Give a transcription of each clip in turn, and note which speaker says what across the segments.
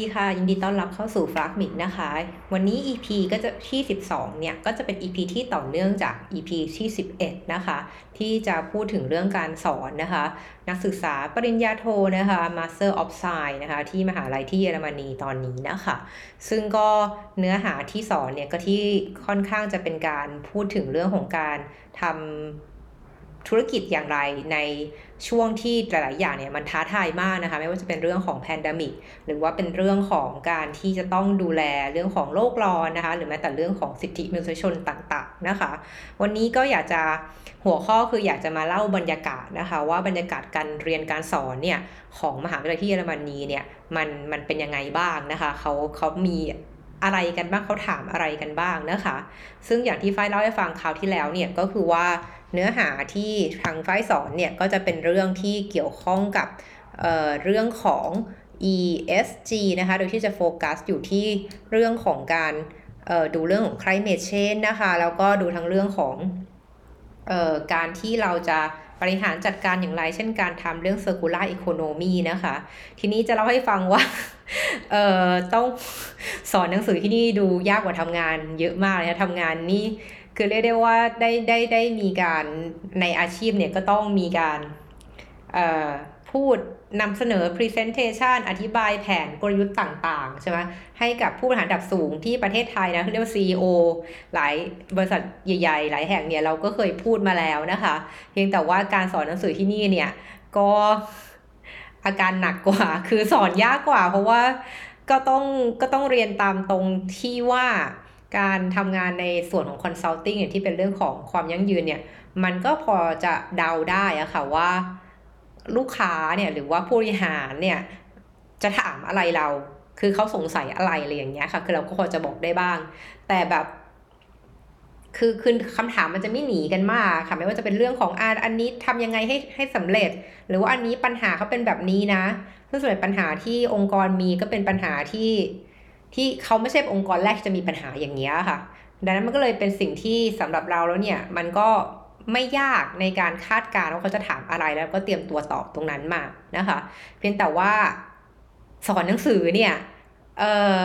Speaker 1: ดีค่ะ ยินดีต้อนรับเข้าสู่ฟลักมิกนะคะ วันนี้ EP ก็จะที่ 12 เนี่ย ก็จะเป็น EP ที่ต่อเนื่องจาก EP ที่ 11 นะคะ ที่จะพูดถึงเรื่องการสอนนะคะ นักศึกษาปริญญาโทนะคะ Master of Science นะคะ ที่มหาลัยที่เยอรมนีตอนนี้นะคะ ซึ่งก็เนื้อหาที่สอนเนี่ย ก็ที่ค่อนข้างจะเป็นการพูดถึงเรื่องของการทำธุรกิจอย่างไรใน ช่วงที่หลาย ๆ อย่างเนี่ยมันท้าทายมากนะคะ ไม่ว่าจะเป็นเรื่องของแพนดมิกหรือว่าเป็นเรื่องของการที่จะต้องดูแลเรื่องของโลกร้อนนะคะ หรือแม้แต่เรื่องของสิทธิมนุษยชนต่าง ๆ นะคะ วันนี้ก็อยากจะหัวข้อคืออยากจะมาเล่าบรรยากาศนะคะ ว่าบรรยากาศการเรียนการสอนเนี่ยของมหาวิทยาลัยที่เยอรมนีเนี่ยมันมันเป็นยังไงบ้างนะคะเขาเขามี อะไรกันบ้างเขาถามอะไรกันบ้างนะคะ ซึ่งอย่างที่ฝ้ายเล่าให้ฟังคราวที่แล้วเนี่ยก็คือว่าเนื้อหาที่ทางฝ้ายสอนเนี่ยก็จะเป็นเรื่องที่เกี่ยวข้องกับเเรื่องของ ESG นะคะ โดยที่จะโฟกัสอยู่ที่เรื่องของการดูเรื่องของ climate change นะคะ แล้วก็ดูทั้งเรื่องของออการที่เราจะ บริหารจัดการอย่างไร เช่นการทำเรื่อง circular economy นะคะ ทีนี้จะเล่าให้ฟังว่า เอ่อ ต้องสอนหนังสือที่นี่ดูยากกว่าทำงานเยอะมากเลยนะทำงานนี่คือเรียกได้ว่าได้ได้ได้มีการในอาชีพเนี่ยก็ต้องมีการ เอ่อ พูดนำเสนอ Presentation อธิบายแผนกลยุทธ์ต่างๆ ใช่ไหมให้กับผู้บริหารระดับสูงที่ประเทศไทยนะเรียกว่า CEO หลายบริษัทใหญ่ๆ หลายแห่งเนี่ยเราก็เคยพูดมาแล้วนะคะ เพียงแต่ว่าการสอนหนังสือที่นี่เนี่ยก็อาการหนักกว่า คือสอนยากกว่า เพราะว่าก็ต้องก็ต้องเรียนตามตรงที่ว่าการทำงานในส่วนของ consulting เนี่ยที่เป็นเรื่องของความยั่งยืนเนี่ย มันก็พอจะเดาได้อะค่ะว่า ลูกค้าเนี่ยหรือว่าผู้บริหารเนี่ยจะถามอะไรเรา คือเขาสงสัยอะไรอะไรอย่างเงี้ยค่ะ คือเราก็พอจะบอกได้บ้าง แต่แบบคือคือคำถามมันจะไม่หนีกันมากค่ะ ไม่ว่าจะเป็นเรื่องของอ่าอันนี้ทำยังไงให้ให้สำเร็จ หรือว่าอันนี้ปัญหาเขาเป็นแบบนี้นะซึ่งส่วนใหญ่ปัญหาที่องค์กรมีก็เป็นปัญหาที่ที่เขาไม่ใช่องค์กรแรกจะมีปัญหาอย่างเงี้ยค่ะ ดังนั้นมันก็เลยเป็นสิ่งที่สำหรับเราแล้วเนี่ย มันก็ ไม่ยากในการคาดการณ์ว่าเขาจะถามอะไรแล้วก็เตรียมตัวตอบตรงนั้นมานะคะ เพียงแต่ว่าสอนหนังสือเนี่ยเอ่อ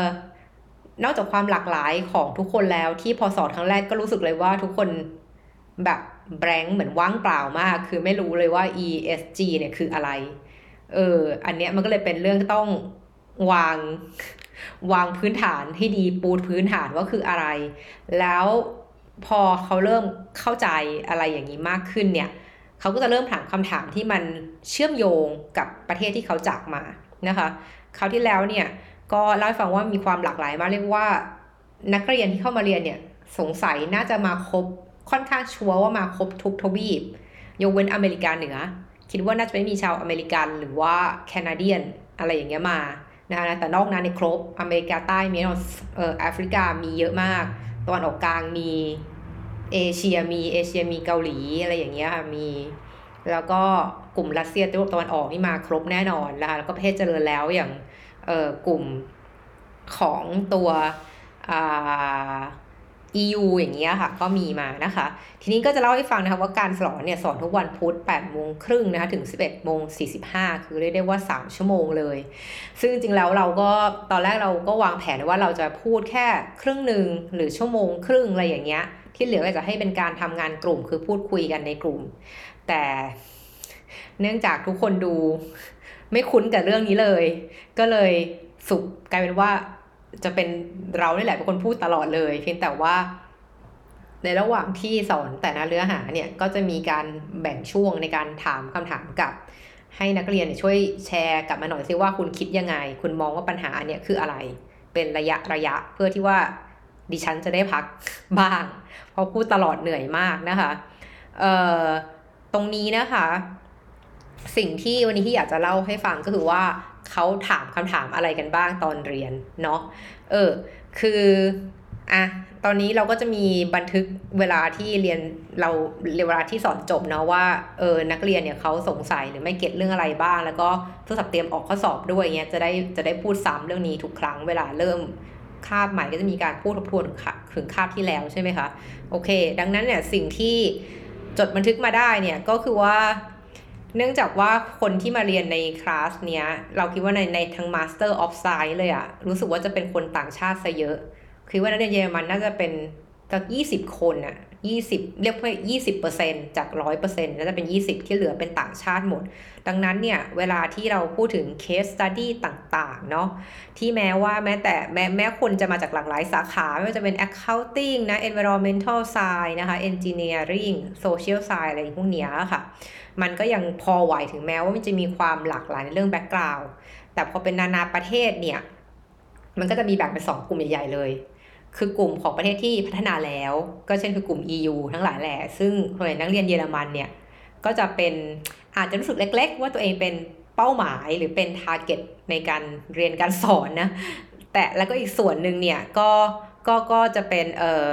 Speaker 1: นอกจากความหลากหลายของทุกคนแล้วที่พอสอนครั้งแรกก็รู้สึกเลยว่าทุกคนแบบแบงค์เหมือนว่างเปล่ามาก คือไม่รู้เลยว่า ESG เนี่ยคืออะไร เออ อันเนี้ยมันก็เลยเป็นเรื่องต้องวางวางพื้นฐานให้ดีปูพื้นฐานว่าคืออะไร แล้ว พอเขาเริ่มเข้าใจอะไรอย่างนี้มากขึ้นเนี่ยเขาก็จะเริ่มถามคำถามที่มันเชื่อมโยงกับประเทศที่เขาจากมานะคะคราวที่แล้วเนี่ยก็เล่าให้ฟังว่ามีความหลากหลายมากเรียกว่านักเรียนที่เข้ามาเรียนเนี่ยสงสัยน่าจะมาครบค่อนข้างชัวร์ว่ามาครบทุกทวีป ยกเว้นอเมริกาเหนือ คิดว่าน่าจะไม่มีชาวอเมริกันหรือว่าแคนาเดียนอะไรอย่างเงี้ยมานะคะแต่นอกนั้นในครบอเมริกาใต้มีเอ่อแอฟริกามีเยอะมาก ตะวันออกกลางมีเอเชียมีเอเชียมีเกาหลีอะไรอย่างเงี้ยค่ะมี แล้วก็กลุ่มรัสเซียตะวันออกนี่มาครบแน่นอนนะคะแล้วก็ประเทศเจริญแล้วอย่างเอ่อกลุ่มของตัวอ่า EU อย่างเงี้ยค่ะ ก็มีมานะคะ ทีนี้ก็จะเล่าให้ฟังนะคะว่าการสอนเนี่ยสอนทุกวันพุธ8โมงครึ่งนะคะถึง 11โมง45 คือเรียกได้ว่า 3 ชั่วโมงเลย ซึ่งจริงแล้วเราก็ตอนแรกเราก็วางแผนว่าเราจะพูดแค่ครึ่งหนึ่งหรือชั่วโมงครึ่งอะไรอย่างเงี้ย ที่เหลือก็จะให้เป็นการทำงานกลุ่มคือพูดคุยกันในกลุ่ม แต่เนื่องจากทุกคนดูไม่คุ้นกับเรื่องนี้เลย ก็เลยสุกกลายเป็นว่า จะเป็นเรานี่แหละเป็นคนพูดตลอดเลย เพียงแต่ว่าในระหว่างที่สอนแต่ละเนื้อหาเนี่ยก็จะมีการแบ่งช่วงในการถามคำถามกับ ให้นักเรียนช่วยแชร์กลับมาหน่อยซิว่าคุณคิดยังไง คุณมองว่าปัญหาเนี่ยคืออะไร เป็นระยะระยะเพื่อที่ว่าดิฉันจะได้พักบ้าง เพราะพูดตลอดเหนื่อยมากนะคะเอ่อตรงนี้นะคะ สิ่งที่วันนี้ที่อยากจะเล่าให้ฟังก็คือว่า เขาถามคำถามอะไรกันบ้างตอนเรียนเนาะเออ คืออะตอนนี้เราก็จะมีบันทึกเวลาที่เรียนเราเวลาที่สอนจบเนาะว่าเออนักเรียนเนี่ยเขาสงสัยหรือไม่เก็ตเรื่องอะไรบ้าง แล้วก็ทดสอบเตรียมออกข้อสอบด้วยเงี้ยจะได้จะได้พูดซ้ำเรื่องนี้ทุกครั้งเวลาเริ่มคาบใหม่ก็จะมีการพูดทบทวนถึงคาบที่แล้วใช่ไหมคะโอเค ดังนั้นเนี่ยสิ่งที่จดบันทึกมาได้เนี่ยก็คือว่า เนื่องจากว่าคนที่มาเรียนในคลาสเนี้ย เราคิดว่าในในทั้ง Master of Science เลยอะรู้สึกว่าจะเป็นคนต่างชาติซะเยอะคือว่านักเรียนเยอรมันน่าจะเป็นสักยี่สิบคนอะ ยี่สิบเรียกว่ายี่สิบเปอร์เซ็นจากร้อยเปอร์เซ็นต์น่าจะเป็นยี่สิบที่เหลือเป็นต่างชาติหมด ดังนั้นเนี่ย เวลาที่เราพูดถึง case study ต่างๆ เนาะที่แม้ว่าแม้แต่แม้แม้คนจะมาจากหลากหลายสาขา ไม่ว่าจะเป็น accounting นะ environmental science นะคะ engineering social science อะไรพวกเนี้ยค่ะ มันก็ยังพอไหวถึงแม้ว่ามันจะมีความหลากหลายในเรื่อง background แต่พอเป็นนานาประเทศเนี่ยมันก็จะมีแบ่งเป็นสองกลุ่มใหญ่ๆเลย คือกลุ่มของประเทศที่พัฒนาแล้ว ก็เช่นคือกลุ่ม EU ทั้งหลายแหละ ซึ่งคนนักเรียนเยอรมันเนี่ย ก็จะเป็นอาจจะรู้สึกเล็ก ๆ ว่าตัวเองเป็นเป้าหมายหรือเป็น target ในการเรียนการสอนนะ แต่แล้วก็อีกส่วนหนึ่งเนี่ยก็ก็ก็จะเป็นเอ่อ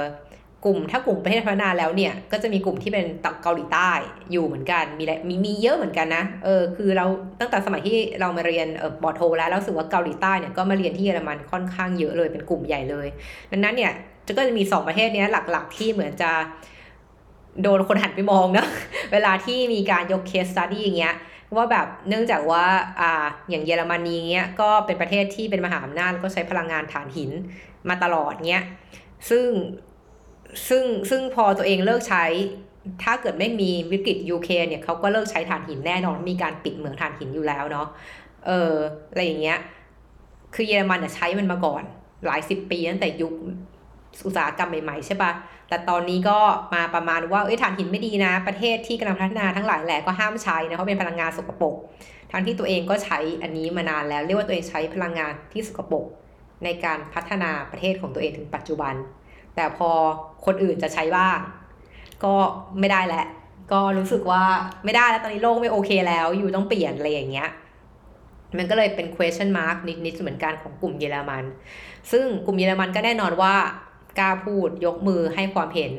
Speaker 1: กลุ่มถ้ากลุ่มประเทศพัฒนาแล้วเนี่ยก็จะมีกลุ่มที่เป็นตักเกาหลีใต้อยู่เหมือนกันมีมีมีเยอะเหมือนกันนะเออคือเราตั้งแต่สมัยที่เรามาเรียนเออบอโท แล้วเราสึกว่าเกาหลีใต้เนี่ยก็มาเรียนที่เยอรมันค่อนข้างเยอะเลยเป็นกลุ่มใหญ่เลยดังนั้นเนี่ยจะก็จะมีสองประเทศนี้หลักๆ ที่เหมือนจะโดนคนหันไปมองนะเวลาที่มีการยกเคสสตัดดี้อย่างเงี้ยว่าแบบเนื่องจากว่าอ่าอย่างเยอรมนีเงี้ยก็เป็นประเทศที่เป็นมหาอำนาจก็ใช้พลังงานถ่านหินมาตลอดเงี้ยซึ่ง ซึ่งซึ่งพอตัวเองเลิกใช้ ถ้าเกิดไม่มีวิกฤตยูเคเนี่ยเขาก็เลิกใช้ถ่านหินแน่นอน มีการปิดเหมืองถ่านหินอยู่แล้วเนาะเอออะไรอย่างเงี้ยคือเยอรมันใช้มันมาก่อน หลายสิบปีตั้งแต่ยุคอุตสาหกรรมใหม่ๆใช่ปะแต่ตอนนี้ก็มาประมาณว่าเอ้ยถ่านหินไม่ดีนะ ประเทศที่กำลังพัฒนาทั้งหลายแหล่ก็ห้ามใช้นะเพราะเป็นพลังงานสกปรกทั้งที่ตัวเองก็ใช้อันนี้มานานแล้ว เรียกว่าตัวเองใช้พลังงานที่สกปรกในการพัฒนาประเทศของตัวเองถึงปัจจุบัน แต่พอคนอื่นจะใช้บ้าง ก็ไม่ได้แหละก็รู้สึกว่าไม่ได้แล้วตอนนี้โลกไม่โอเคแล้วอยู่ต้องเปลี่ยนอะไรอย่างเงี้ยมันก็เลยเป็น question mark นิดๆเหมือนกันของกลุ่มเยอรมัน ซึ่งกลุ่มเยอรมันก็แน่นอนว่ากล้าพูดยกมือให้ความเห็น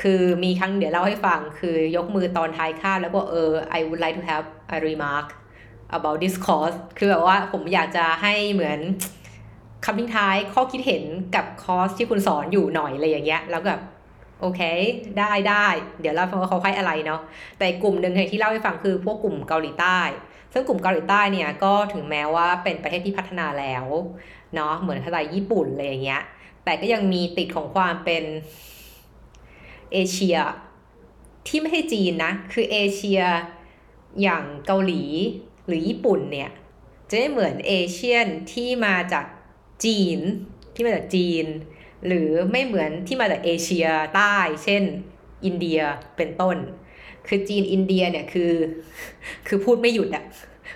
Speaker 1: คือมีครั้งเดี๋ยวเล่าให้ฟัง คือยกมือตอนท้ายคาบแล้วบอกเออ I would like to have a remark about this course คือแบบว่าผมอยากจะให้เหมือน คำทิ้งท้ายข้อคิดเห็นกับคอร์สที่คุณสอนอยู่หน่อยอะไรอย่างเงี้ย แล้วแบบโอเค ได้ได้เดี๋ยวเราฟังว่าเขาให้อะไรเนาะแต่กลุ่มหนึ่งที่เล่าให้ฟังคือพวกกลุ่มเกาหลีใต้ ซึ่งกลุ่มเกาหลีใต้เนี่ยก็ถึงแม้ว่าเป็นประเทศที่พัฒนาแล้วเนาะเหมือนทลายญี่ปุ่นอะไรอย่างเงี้ย แต่ก็ยังมีติดของความเป็นเอเชีย ที่ไม่ใช่จีนนะ คือเอเชียอย่างเกาหลีหรือญี่ปุ่นเนี่ย จะไม่เหมือนเอเชียนที่มาจาก จีนที่มาจากจีน หรือไม่เหมือนที่มาจากเอเชียใต้ เช่น อินเดียเป็นต้น คือจีนอินเดียเนี่ยคือคือพูดไม่หยุดอะ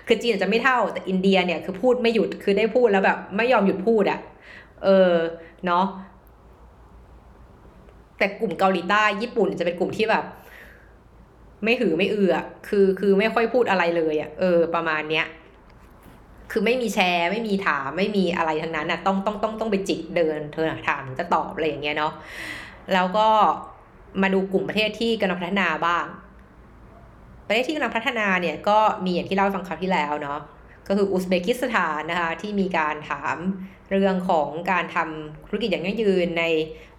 Speaker 1: คือจีนจะไม่เท่าแต่อินเดียเนี่ยคือพูดไม่หยุดคือได้พูดแล้วแบบไม่ยอมหยุดพูดอะเออเนาะแต่กลุ่มเกาหลีใต้ญี่ปุ่นจะเป็นกลุ่มที่แบบ ไม่หือไม่เอือคือคือไม่ค่อยพูดอะไรเลยอะเออ ประมาณเนี้ย คือไม่มีแชร์ ไม่มีถามไม่มีอะไรทั้งนั้นอะต้องต้องต้องต้องไปจิกเดินเธอถามจะตอบอะไรอย่างเงี้ยเนาะแล้วก็มาดูกลุ่มประเทศที่กำลังพัฒนาบ้าง ประเทศที่กำลังพัฒนาเนี่ยก็มีอย่างที่เล่าฟังคราวที่แล้วเนาะ ก็คืออุซเบกิสถานนะคะที่มีการถามเรื่องของการทำธุรกิจอย่างยั่งยืนใน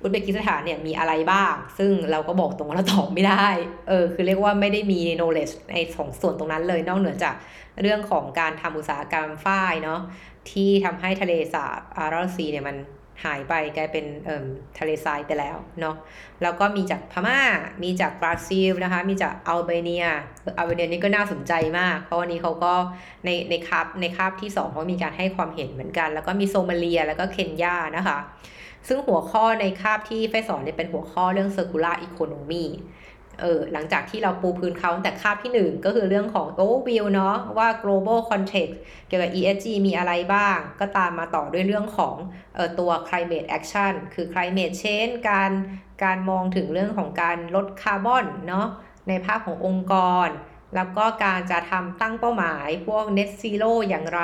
Speaker 1: อุซเบกิสถานเนี่ยมีอะไรบ้าง ซึ่งเราก็บอกตรงว่าเราตอบไม่ได้ เออคือเรียกว่าไม่ได้มี knowledge ในสองส่วนตรงนั้นเลยนอกเหนือจากเรื่องของการทำอุตสาหกรรมฝ้ายเนาะที่ทำให้ทะเลสาบอาราซีเนี่ยมัน หายไปกลายเป็นทะเลทรายไปแล้วเนาะแล้วก็มีจากพม่ามีจากบราซิลนะคะ มีจากอัลเบเนียอัลเบเนียนี่ก็น่าสนใจมาก เพราะวันนี้เขาก็ในในคาบในคาบที่2เขามีการให้ความเห็นเหมือนกัน แล้วก็มีโซมาเลียแล้วก็เคนยานะคะ ซึ่งหัวข้อในคาบที่ไฟสอนเนี่ยเป็นหัวข้อเรื่อง circular economy เออหลังจากที่เราปูพื้นเขาแต่คาบที่ 1 ก็คือเรื่องของ overview เนาะว่า global context เกี่ยวกับ ESG มีอะไรบ้าง ก็ตามมาต่อด้วยเรื่องของเออตัว climate action คือ climate change การการมองถึงเรื่องของการลดคาร์บอนเนาะในภาพขององค์กร แล้วก็การจะทำตั้งเป้าหมายพวก net zero อย่างไร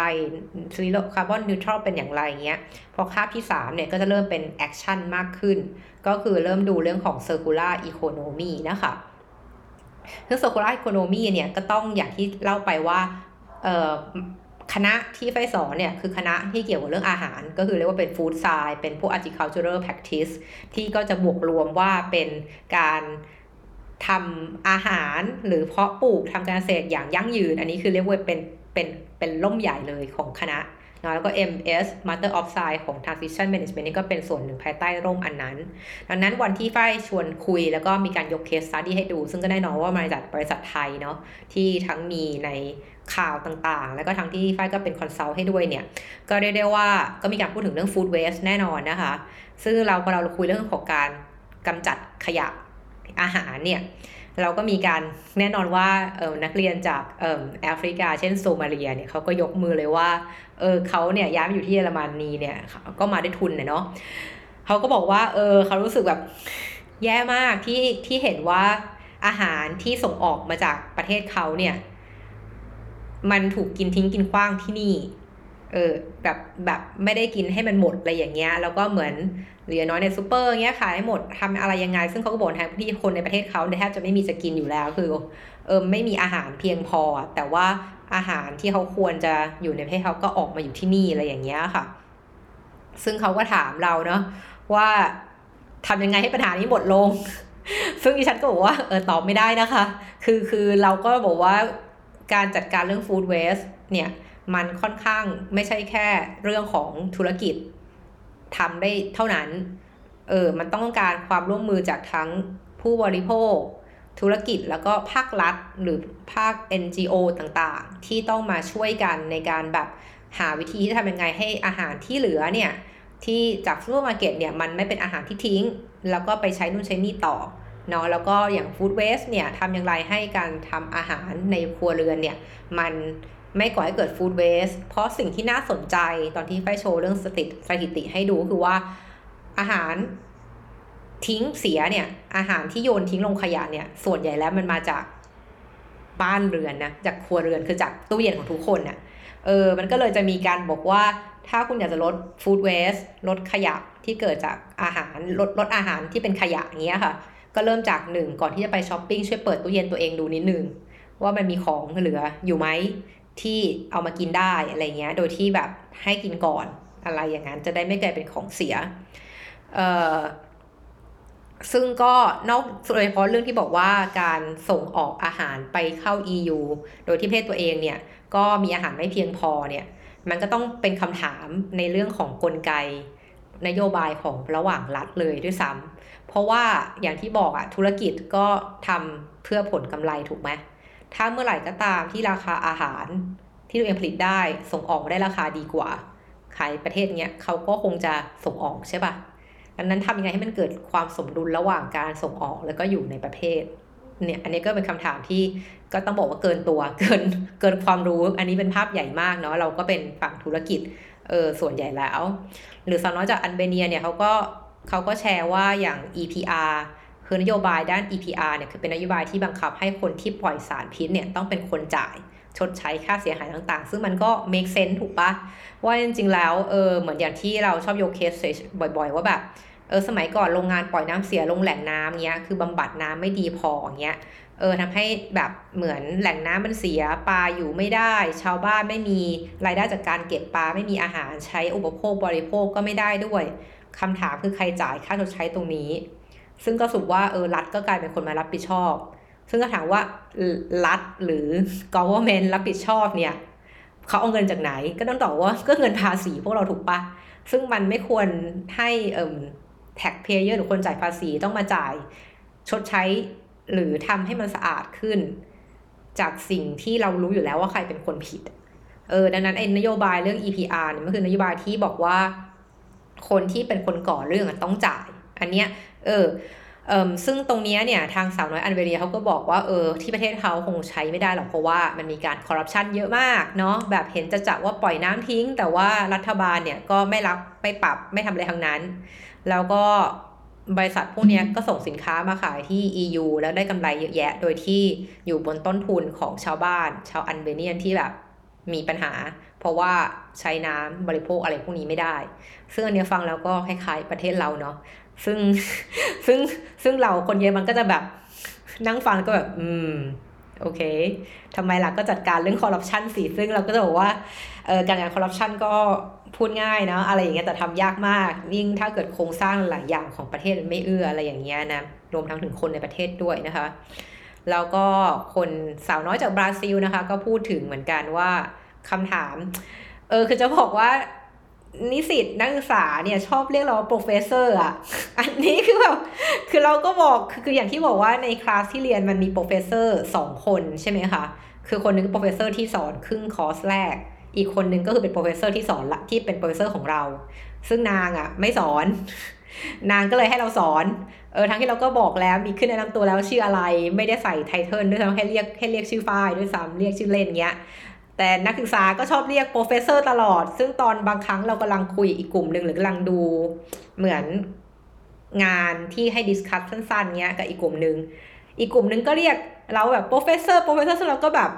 Speaker 1: zero carbon neutral เป็นอย่างไรเงี้ย พอคาบที่ 3 เนี่ยก็จะเริ่มเป็น action มากขึ้น ก็คือเริ่มดูเรื่องของ circular economy นะคะซึ่ง circular economy เนี่ยก็ต้องอย่างที่เล่าไปว่าคณะที่ไฟสอนเนี่ยคือคณะที่เกี่ยวกับเรื่องอาหาร ก็คือเรียกว่าเป็น food science เป็นพวก agricultural practice ที่ก็จะบวกรวมว่าเป็นการ ทำอาหารหรือเพาะปลูกทำการเกษตรอย่างยั่งยืน อันนี้คือเรียกว่าเป็นเป็นเป็นล่มใหญ่เลยของคณะเนาะแล้วก็ MS Master of Science ของ Transition Management นี่ก็เป็นส่วนหนึ่งภายใต้ร่มอันนั้น ดังนั้นวันที่ฝ้ายชวนคุยแล้วก็มีการยกเคสสต u d ีให้ดู ซึ่งก็แน่นอนว่ามาจากบริษัทไทยเนาะที่ทั้งมีในข่าวต่างๆ แล้วก็ทั้งที่ฝ้ายก็เป็นคอนซัลท์ให้ด้วยเนี่ย ก็เรียกได้ว่าก็มีการพูดถึงเรื่อง food waste แน่นอนนะคะ ซึ่งเราพอเราคุยเรื่องของการกำจัดขยะ อาหารเนี่ยเราก็มีการแน่นอนว่าเออนักเรียนจากเออแอฟริกา เช่นโซมาเลียเนี่ยเขาก็ยกมือเลยว่าเออเขาเนี่ยย้ายมาอยู่ที่เยอรมนีเนี่ยก็มาได้ทุนเนาะเขาก็บอกว่าเออเขารู้สึกแบบแย่มากที่ที่เห็นว่าอาหารที่ส่งออกมาจากประเทศเขาเนี่ย มันถูกกินทิ้งกินขว้างที่นี่ เออแบบแบบไม่ได้กินให้มันหมดอะไรอย่างเงี้ยแล้วก็เหมือนเหลือน้อยในซูเปอร์เงี้ยขายให้หมดทำอะไรยังไง ซึ่งเขาก็บอกทางที่คนในประเทศเขาแทบจะไม่มีจะกินอยู่แล้วคือเออไม่มีอาหารเพียงพอ แต่ว่าอาหารที่เขาควรจะอยู่ในประเทศเขาก็ออกมาอยู่ที่นี่อะไรอย่างเงี้ยค่ะ ซึ่งเขาก็ถามเราเนาะว่าทำยังไงให้ปัญหานี้หมดลง ซึ่งดิฉันก็บอกว่าเออตอบไม่ได้นะคะ คือคือเราก็บอกว่าการจัดการเรื่อง food waste เนี่ย มันค่อนข้างไม่ใช่แค่เรื่องของธุรกิจทำได้เท่านั้น เออ มันต้องการความร่วมมือจากทั้งผู้บริโภค ธุรกิจแล้วก็ภาครัฐหรือภาค NGO ต่างๆ ที่ต้องมาช่วยกันในการแบบหาวิธีที่ทำยังไงให้อาหารที่เหลือเนี่ย ที่จากซูเปอร์มาร์เก็ตเนี่ยมันไม่เป็นอาหารที่ทิ้ง แล้วก็ไปใช้นู่นใช้นี่ต่อเนาะแล้วก็อย่างฟู้ดเวสเนี่ยทำอย่างไรให้การทำอาหารในครัวเรือนเนี่ย มัน ไม่ก่อให้เกิดฟู้ดเวสเพราะสิ่งที่น่าสนใจตอนที่ไฟโชว์เรื่องสถิติสถิติให้ดูคือว่าอาหารทิ้งเสียเนี่ย อาหารที่โยนทิ้งลงขยะเนี่ย ส่วนใหญ่แล้วมันมาจากบ้านเรือนนะจากครัวเรือนคือจากตู้เย็นของทุกคนน่ะเออมันก็เลยจะมีการบอกว่าถ้าคุณอยากจะลดฟู้ดเวสลดขยะที่เกิดจากอาหารลดลดอาหารที่เป็นขยะอย่างเงี้ยค่ะ ก็เริ่มจากหนึ่งก่อนที่จะไปช้อปปิ้งช่วยเปิดตู้เย็นตัวเองดูนิดนึงว่ามันมีของเหลืออยู่ไหม ที่เอามากินได้อะไรเงี้ย โดยที่แบบให้กินก่อนอะไรอย่างนั้น จะได้ไม่กลายเป็นของเสีย เอ่อ ซึ่งก็นอกโดยเฉพาะเรื่องที่บอกว่าการส่งออกอาหารไปเข้า EU โดยที่ประเทศตัวเองเนี่ย ก็มีอาหารไม่เพียงพอเนี่ย มันก็ต้องเป็นคำถามในเรื่องของกลไกนโยบายของระหว่างรัฐเลยด้วยซ้ำเพราะว่าอย่างที่บอกอะธุรกิจก็ทำเพื่อผลกำไรถูกไหม ถ้าเมื่อไหร่ก็ตามที่ราคาอาหารที่ตัวเองผลิตได้ส่งออกได้ราคาดีกว่า ขายประเทศเนี้ยเขาก็คงจะส่งออกใช่ปะดังนั้นทำยังไงให้มันเกิดความสมดุลระหว่างการส่งออกแล้วก็อยู่ในประเทศเนี่ยอันนี้ก็เป็นคำถามที่ก็ต้องบอกว่าเกินตัวเกินเกินความรู้ อันนี้เป็นภาพใหญ่มากเนาะเราก็เป็นฝั่งธุรกิจเออส่วนใหญ่แล้ว หรือสาวน้อยจากอันเบเนียเนี่ยเขาก็เขาก็แชร์ว่าอย่าง EPR คือนโยบายด้าน EPR เนี่ยคือเป็นนโยบายที่บังคับให้คนที่ปล่อยสารพิษเนี่ยต้องเป็นคนจ่ายชดใช้ค่าเสียหายต่างๆ ซึ่งมันก็ make sense ถูกปะว่าจริงๆแล้วเออเหมือนอย่างที่เราชอบโยกเคสบ่อยๆ ว่าแบบเออสมัยก่อนโรงงานปล่อยน้ำเสียลงแหล่งน้ำเงี้ยคือบำบัดน้ำไม่ดีพอเงี้ยเออทำให้แบบเหมือนแหล่งน้ำมันเสียปลาอยู่ไม่ได้ ชาวบ้านไม่มีรายได้จากการเก็บปลาไม่มีอาหารใช้อุปโภคบริโภคก็ไม่ได้ด้วยคำถามคือใครจ่ายค่าชดใช้ตรงนี้ ซึ่งก็สุดว่าเออรัฐก็กลายเป็นคนมารับผิดชอบ ซึ่งก็ถามว่ารัฐหรือ government รับผิดชอบเนี่ยเขาเอาเงินจากไหน ก็ต้องตอบว่าก็เงินภาษีพวกเราถูกปะซึ่งมันไม่ควรให้เอ่อแท็กเพย์เยอร์หรือคนจ่ายภาษีต้องมาจ่ายชดใช้หรือทำให้มันสะอาดขึ้น จากสิ่งที่เรารู้อยู่แล้วว่าใครเป็นคนผิด เออดังนั้นไอ้นโยบายเรื่อง EPR เนี่ยมันคือนโยบายที่บอกว่า คนที่เป็นคนก่อเรื่องต้องจ่าย อันเนี้ย เออเอ่อซึ่งตรงนี้เนี่ยทางสาวน้อยอันเบเรียเขาก็บอกว่าเออที่ประเทศเขาคงใช้ไม่ได้หรอกเพราะว่ามันมีการคอร์รัปชันเยอะมากเนาะแบบเห็นจะจับว่าปล่อยน้ำทิ้ง แต่ว่ารัฐบาลเนี่ยก็ไม่รับไม่ปรับไม่ทำอะไรทั้งนั้น แล้วก็บริษัทพวกนี้ก็ส่งสินค้ามาขายที่ EU แล้วได้กำไรเยอะแยะ โดยที่อยู่บนต้นทุนของชาวบ้าน ชาวอันเบเนียนที่แบบมีปัญหา เพราะว่าใช้น้ำบริโภคอะไรพวกนี้ไม่ได้ ซึ่งอันนี้ฟังแล้วก็คล้ายๆประเทศเราเนาะ ซึ่งซึ่งซึ่งเราคนเยอรมันก็จะแบบนั่งฟังก็แบบ อืม โอเคทำไมล่ะก็จัดการเรื่องคอร์รัปชันสิซึ่งเราก็จะบอกว่าเออการงานคอร์รัปชันก็พูดง่ายนะอะไรอย่างเงี้ยแต่ทำยากมากยิ่งถ้าเกิดโครงสร้างหลายอย่างของประเทศไม่เอื้ออะไรอย่างเงี้ยนะรวมทั้งถึงคนในประเทศด้วยนะคะ แล้วก็คนสาวน้อยจากบราซิลนะคะ ก็พูดถึงเหมือนกันว่าคำถาม เออคือจะบอกว่า นิสิตนักศึกษาเนี่ยชอบเรียกเราว่า professor อะ อันนี้คือแบบคือเราก็บอกคือคืออย่างที่บอกว่าในคลาสที่เรียนมันมี professor สองคนใช่ไหมคะ คือคนนึง professor ที่สอนครึ่งคอร์สแรก อีกคนนึงก็คือเป็น professor ที่สอนละที่เป็น professor ของเรา ซึ่งนางอะไม่สอน นางก็เลยให้เราสอนเออทั้งที่เราก็บอกแล้วมีขึ้นแนะนำตัวแล้วชื่ออะไร ไม่ได้ใส่ title ด้วยซ้ำให้เรียกให้เรียกชื่อฝ้ายด้วยซ้ำเรียกชื่อเล่นเงี้ย แต่นักศึกษาก็ชอบเรียก professor ตลอด ซึ่งตอนบางครั้งเรากำลังคุยอีกกลุ่มหนึ่งหรือกำลังดูเหมือนงานที่ให้ discuss สั้นๆเงี้ยกับอีกกลุ่มหนึ่งอีกกลุ่มหนึ่งก็เรียกเราแบบ professor professor เราก็แบบ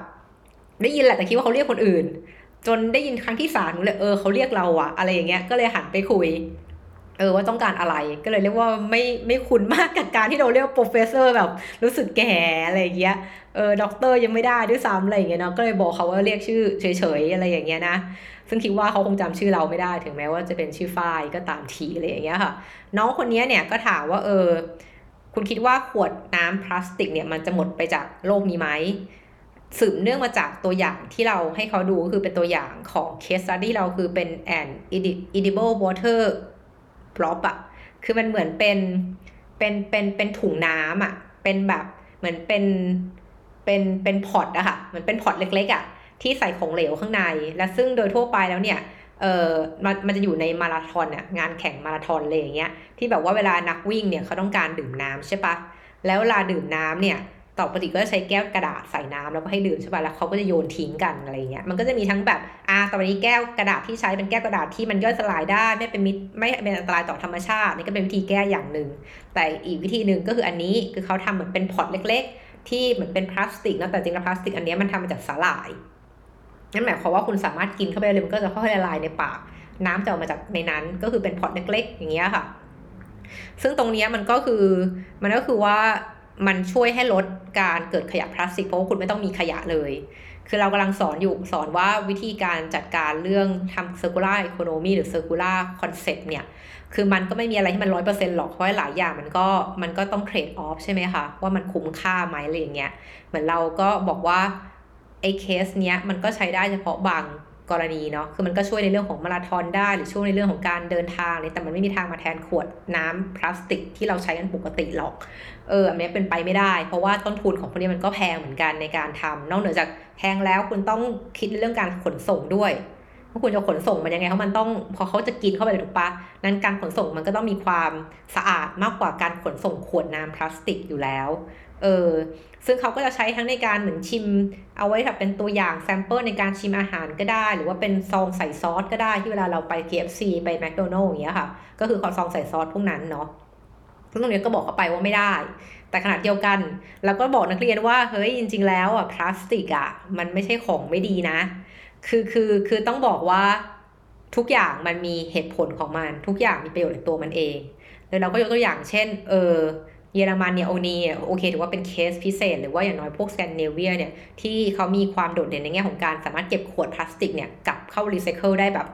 Speaker 1: ได้ยินแหละแต่คิดว่าเขาเรียกคนอื่น จนได้ยินครั้งที่สามหนูเลยเออเขาเรียกเราอะอะไรอย่างเงี้ยก็เลยหันไปคุย เออว่าต้องการอะไรก็เลยเรียกว่าไม่ไม่คุ้นมากกับการที่เราเรียก professor แบบรู้สึกแก่อะไรอย่างเงี้ยเออด็อกเตอร์ยังไม่ได้ด้วยซ้ำอะไรอย่างเงี้ยเนาะก็เลยบอกเขาว่าเรียกชื่อเฉยๆอะไรอย่างเงี้ยนะซึ่งคิดว่าเขาคงจำชื่อเราไม่ได้ถึงแม้ว่าจะเป็นชื่อฝ้ายก็ตามทีอะไรอย่างเงี้ยค่ะ น้องคนนี้เนี่ยก็ถามว่าเออคุณคิดว่าขวดน้ำพลาสติกเนี่ยมันจะหมดไปจากโลกนี้ไหมสืบเนื่องมาจากตัวอย่างที่เราให้เขาดูก็คือเป็นตัวอย่างของ case study เราคือเป็น an edible water p r o p อะคือมันเหมือนเป็นเป็นเป็นเป็นถุงน้ำอะเป็นแบบเหมือนเป็นเป็นเป็นพอตอะค่ะเหมือนเป็นพอตเล็กๆอะที่ใส่ของเหลวข้างใน และซึ่งโดยทั่วไปแล้วเนี่ยเออมันมันจะอยู่ในมาราธอนอะงานแข่งมาราธอนเลยอย่างเงี้ยที่แบบว่าเวลานักวิ่งเนี่ยเขาต้องการดื่มน้ำใช่ปะแล้วเวลาดื่มน้ำเนี่ย ต่อปกติก็จะใช้แก้วกระดาษใส่น้ำแล้วก็ให้ดื่มใช่ป่ะแล้วเขาก็จะโยนทิ้งกันอะไรเงี้ยมันก็จะมีทั้งแบบอ่าตอนนี้แก้วกระดาษที่ใช้เป็นแก้วกระดาษที่มันย่อยสลายได้ไม่เป็นมิตรไม่เป็นอันตรายต่อธรรมชาตินี่ก็เป็นวิธีแก้อย่างหนึ่งแต่อีกวิธีหนึ่งก็คืออันนี้คือเขาทำเหมือนเป็นพอตเล็ก ๆ ที่เหมือนเป็นพลาสติกนะแต่จริงๆพลาสติกอันนี้มันทำมาจากสาหร่ายนั่นหมายความว่าคุณสามารถกินเข้าไปเลยมันก็จะค่อยๆละลายในปาก น้ำจะออกมาจากในนั้นก็คือเป็นพอตเล็กๆ อย่างเงี้ยค่ะ ซึ่งตรงนี้มันก็คือมันก็คือว่า มันช่วยให้ลดการเกิดขยะพลาสติกเพราะว่าคุณไม่ต้องมีขยะเลย คือเรากำลังสอนอยู่สอนว่าวิธีการจัดการเรื่องทำ circular economy หรือ circular concept เนี่ย คือมันก็ไม่มีอะไรที่มันร้อยเปอร์เซ็นต์หรอก เพราะหลายอย่างมันก็มันก็ต้องเทรดออฟใช่ไหมคะ ว่ามันคุ้มค่าไหมอะไรอย่างเงี้ย เหมือนเราก็บอกว่าไอ้เคสเนี้ยมันก็ใช้ได้เฉพาะบาง กรณีเนาะคือมันก็ช่วยในเรื่องของมาราธอนได้ หรือช่วยในเรื่องของการเดินทางเลยแต่มันไม่มีทางมาแทนขวดน้ำพลาสติกที่เราใช้กันปกติหรอกเอออันนี้เป็นไปไม่ได้ เพราะว่าต้นทุนของพวกนี้มันก็แพงเหมือนกันในการทำนอกเหนือจากแพงแล้วคุณต้องคิดในเรื่องการขนส่งด้วยว่าคุณจะขนส่งมันยังไงเพราะมันต้องพอเขาจะกินเข้าไปถูกปะนั้นการขนส่งมันก็ต้องมีความสะอาดมากกว่าการขนส่งขวดน้ำพลาสติกอยู่แล้วเออ ซึ่งเขาก็จะใช้ทั้งในการเหมือนชิม เอาไว้แบบเป็นตัวอย่าง sample ในการชิมอาหารก็ได้ หรือว่าเป็นซองใส่ซอสก็ได้ที่เวลาเราไป KFC ไปแมคโดนัลล์อย่างเงี้ยค่ะ ก็คือขอซองใส่ซอสพวกนั้นเนาะซึ่งตรงนี้ก็บอกเขาไปว่าไม่ได้ แต่ขณะเดียวกันเราก็บอกนักเรียนว่าเฮ้ยจริง ๆ แล้วอะพลาสติกอะมันไม่ใช่ของไม่ดีนะ คือคือคือต้องบอกว่าทุกอย่างมันมีเหตุผลของมัน ทุกอย่างมีประโยชน์ในตัวมันเองแล้วเราก็ยกตัวอย่างเช่น เออ เยอรมันเนี่ยโอนีโอเคถือว่าเป็นเคสพิเศษ หรือว่าอย่างน้อยพวกสแกนดิเนเวียเนี่ยที่เขามีความโดดเด่นในแง่ของการสามารถเก็บขวดพลาสติกเนี่ยกลับเข้ารีไซเคิลได้แบบ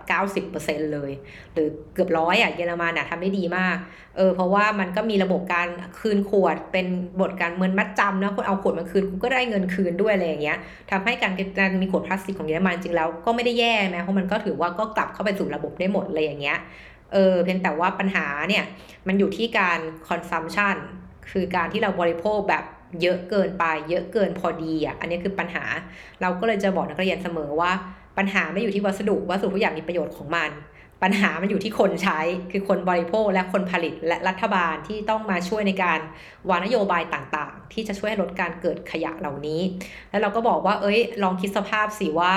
Speaker 1: 90%เลย หรือเกือบร้อยอะเยอรมันอะทำได้ดีมากเออเพราะว่ามันก็มีระบบการคืนขวดเป็นแบบการเหมือนมัดจำนะคนเอาขวดมาคืนก็ได้เงินคืนด้วยอะไรอย่างเงี้ยทำให้การการมีขวดพลาสติกของเยอรมันจริงแล้วก็ไม่ได้แย่แม้เพราะมันก็ถือว่าก็กลับเข้าไปสู่ระบบได้หมดเลยอย่างเงี้ยเออเพียงแต่ว่าปัญหาเนี่ยมันอยู่ที่การ consumption คือการที่เราบริโภคแบบเยอะเกินไป เยอะเกินพอดีอะอันนี้คือปัญหา เราก็เลยจะบอกนักเรียนเสมอว่าปัญหาไม่อยู่ที่วัสดุวัสดุทุกอย่างมีประโยชน์ของมัน ปัญหามันอยู่ที่คนใช้ คือคนบริโภคและคนผลิตและรัฐบาลที่ต้องมาช่วยในการวางนโยบายต่างๆ ที่จะช่วยลดการเกิดขยะเหล่านี้ แล้วเราก็บอกว่า เอ้ย ลองคิดสภาพสิว่า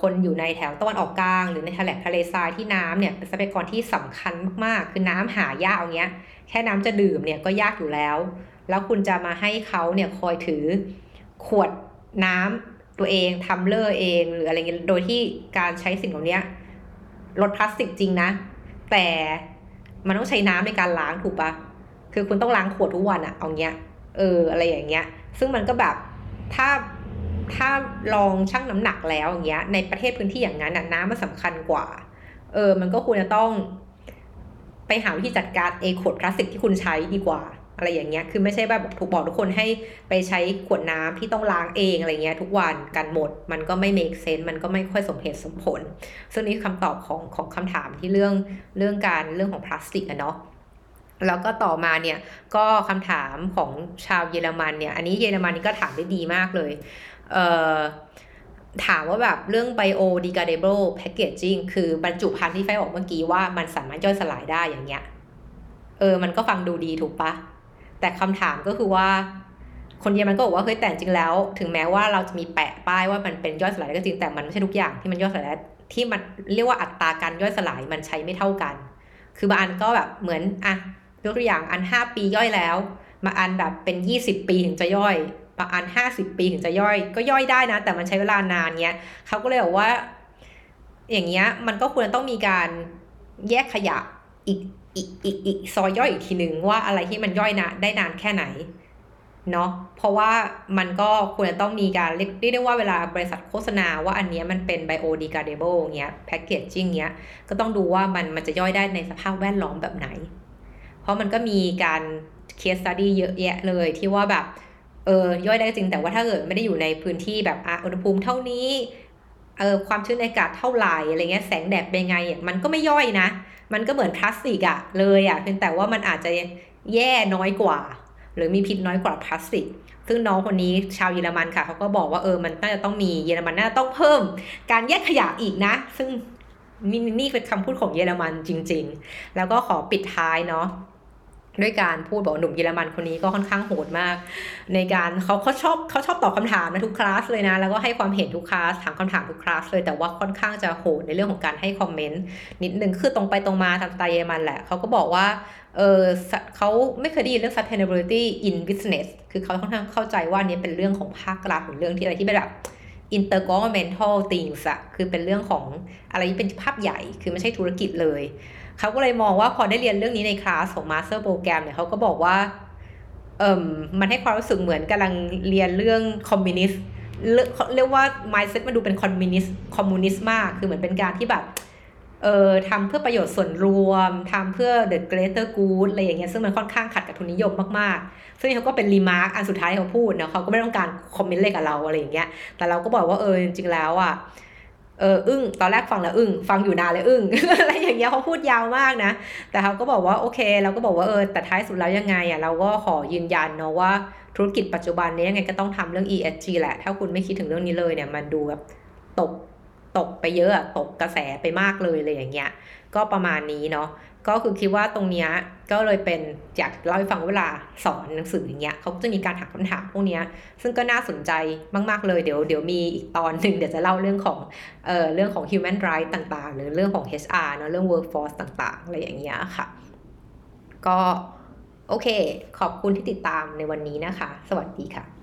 Speaker 1: คนอยู่ในแถวตะวันออกกลาง หรือในทะเลทะเลทรายที่น้ำเนี่ยเป็นทรัพยากรที่สำคัญมากๆ คือน้ำหายากอย่างเงี้ย แค่น้ำจะดื่มเนี่ยก็ยากอยู่แล้ว แล้วคุณจะมาให้เขาเนี่ยคอยถือขวดน้ำตัวเองทำเลอร์เองหรืออะไรเงี้ยโดยที่การใช้สิ่งเหล่านี้ลดพลาสติกจริงนะ แต่มันต้องใช้น้ำในการล้างถูกปะคือคุณต้องล้างขวดทุกวันอะเอาเงี้ย เอออะไรอย่างเงี้ย ซึ่งมันก็แบบถ้าถ้าลองชั่งน้ำหนักแล้วอย่างเงี้ย ในประเทศพื้นที่อย่างนั้นน้ำมันสำคัญกว่า เออ มันก็ควรจะต้อง ไปหาวิธีจัดการเอขวดพลาสติกที่คุณใช้ดีกว่า อะไรอย่างเงี้ย คือไม่ใช่แบบถูกบอกทุกคนให้ไปใช้ขวดน้ำที่ต้องล้างเองอะไรเงี้ยทุกวันกันหมด มันก็ไม่ make sense มันก็ไม่ค่อยสมเหตุสมผล ซึ่งนี่คือคำตอบของของคำถามที่เรื่องเรื่องการเรื่องของพลาสติกอะเนาะแล้วก็ต่อมาเนี่ยก็คำถามของชาวเยอรมันเนี่ย อันนี้เยอรมันนี่ก็ถามได้ดีมากเลย เอ่อ ถามว่าแบบเรื่อง biodegradable packaging คือบรรจุภัณฑ์ที่ไฟบอกเมื่อกี้ว่ามันสามารถย่อยสลายได้อย่างเงี้ย เออ มันก็ฟังดูดีถูกปะ แต่คำถามก็คือว่า คนเยอรมันก็บอกว่าเฮ้ยแต่จริงแล้ว ถึงแม้ว่าเราจะมีแปะป้ายว่ามันเป็นย่อยสลายได้ก็จริงแต่มันไม่ใช่ทุกอย่างที่มันย่อยสลายที่มันเรียกว่าอัตราการย่อยสลายมันใช้ไม่เท่ากัน คือบางอันก็แบบเหมือนอะยกตัวอย่างอันห้าปีย่อยแล้วมาอันแบบเป็นยี่สิบปีถึงจะย่อย บางอันห้าสิบปีถึงจะย่อย ก็ย่อยได้นะ แต่มันใช้เวลานานเงี้ยเขาก็เลยบอกว่า อย่างเงี้ยมันก็ควรต้องมีการแยกขยะอีกอีกอีกอีกซอยย่อยอีกทีหนึ่งว่าอะไรที่มันย่อยนะได้นานแค่ไหนเนาะเพราะว่ามันก็ควรจะต้องมีการเรียกได้ว่าเวลาบริษัทโฆษณาว่าอันเนี้ยมันเป็น biodegradable เงี้ยแพคเกจจิ้งเงี้ยก็ต้องดูว่ามันมันจะย่อยได้ในสภาพแวดล้อมแบบไหน เพราะมันก็มีการเคสตัดดี้เยอะแยะเลยที่ว่าแบบ เออย่อยได้จริงแต่ว่าถ้าเกิดไม่ได้อยู่ในพื้นที่แบบอะอุณหภูมิเท่านี้เออความชื้นในอากาศเท่าไหร่อะไรเงี้ยแสงแดดเป็นไงอะมันก็ไม่ย่อยนะ มันก็เหมือนพลาสติกอะเลยอะเพียงแต่ว่ามันอาจจะแย่น้อยกว่า หรือมีพิษน้อยกว่าพลาสติก ซึ่งน้องคนนี้ชาวเยอรมันค่ะเขาก็บอกว่าเออมันน่าจะต้องมีเยอรมันน่าจะต้องเพิ่ม การแยกขยะอีกนะ ซึ่งนี่นี่เป็นคำพูดของเยอรมันจริง ๆ แล้วก็ขอปิดท้ายเนาะ ด้วยการพูดบอกหนุ่มเยอรมันคนนี้ก็ค่อนข้างโหดมาก ในการเขาเขาชอบเขาชอบตอบคำถามนะทุกคลาสเลยนะ แล้วก็ให้ความเห็นทุกคลาสถามคำถามทุกคลาสเลยแต่ว่าค่อนข้างจะโหดในเรื่องของการให้คอมเมนต์นิดนึงคือตรงไปตรงมาตามสไตล์เยอรมันแหละเขาก็บอกว่าเออเขาไม่เคยได้ยินเรื่อง sustainability in business คือเขาค่อนข้างเข้าใจว่านี้เป็นเรื่องของภาครัฐหรือเรื่องที่อะไรที่เป็นแบบ intergovernmental things อะคือเป็นเรื่องของอะไรที่เป็นภาพใหญ่ คือไม่ใช่ธุรกิจเลย เขาก็เลยมองว่าพอได้เรียนเรื่องนี้ในคลาสของ Master Program เนี่ยเขาก็บอกว่าเอ่มมันให้ความรู้สึกเหมือนกำลังเรียนเรื่องคอมมิวนิสต์เรียกว่า mindset มันดูเป็นคอมมิวนิสต์คอมมิวนิสต์มาก คือเหมือนเป็นการที่แบบเอ่อทำเพื่อประโยชน์ส่วนรวมทำเพื่อ the greater good อะไรอย่างเงี้ยซึ่งมันค่อนข้างขัดกับทุนนิยมมากๆ ซึ่งเขาก็เป็น remark อันสุดท้ายที่เขาพูดเนาะเขาก็ไม่ต้องการคอมเมนต์เลยกับเราอะไรอย่างเงี้ยแต่เราก็บอกว่าเออจริงๆแล้วอะ เอออึ้งตอนแรกฟังแล้วอึ้งฟังอยู่นานเลยอึ้งอะไรอย่างเงี้ยเขาพูดยาวมากนะ แต่เขาก็บอกว่าโอเค เราก็บอกว่าเออแต่ท้ายสุดแล้วยังไงอะเราก็ขอยืนยันเนาะว่าธุรกิจปัจจุบันนี้ยังไงก็ต้องทำเรื่อง ESG แหละ ถ้าคุณไม่คิดถึงเรื่องนี้เลยเนี่ยมันดูแบบตกตกไปเยอะตกกระแสไปมากเลยเลยอย่างเงี้ยก็ประมาณนี้เนาะ ก็คือคิดว่าตรงเนี้ยก็เลยเป็นอยากเล่าให้ฟังเวลาสอนหนังสืออย่างเงี้ยเขาจะมีการถามคำถามพวกเนี้ยซึ่งก็น่าสนใจมาก ๆ เลยเดี๋ยวเดี๋ยวมีอีกตอนหนึ่งเดี๋ยวจะเล่าเรื่องของเอ่อเรื่องของ human right ต่าง ๆ หรือเรื่องของ HR เนาะเรื่อง workforce ต่างๆ อะไรอย่างเงี้ยค่ะ ก็โอเค ขอบคุณที่ติดตามในวันนี้นะคะ สวัสดีค่ะ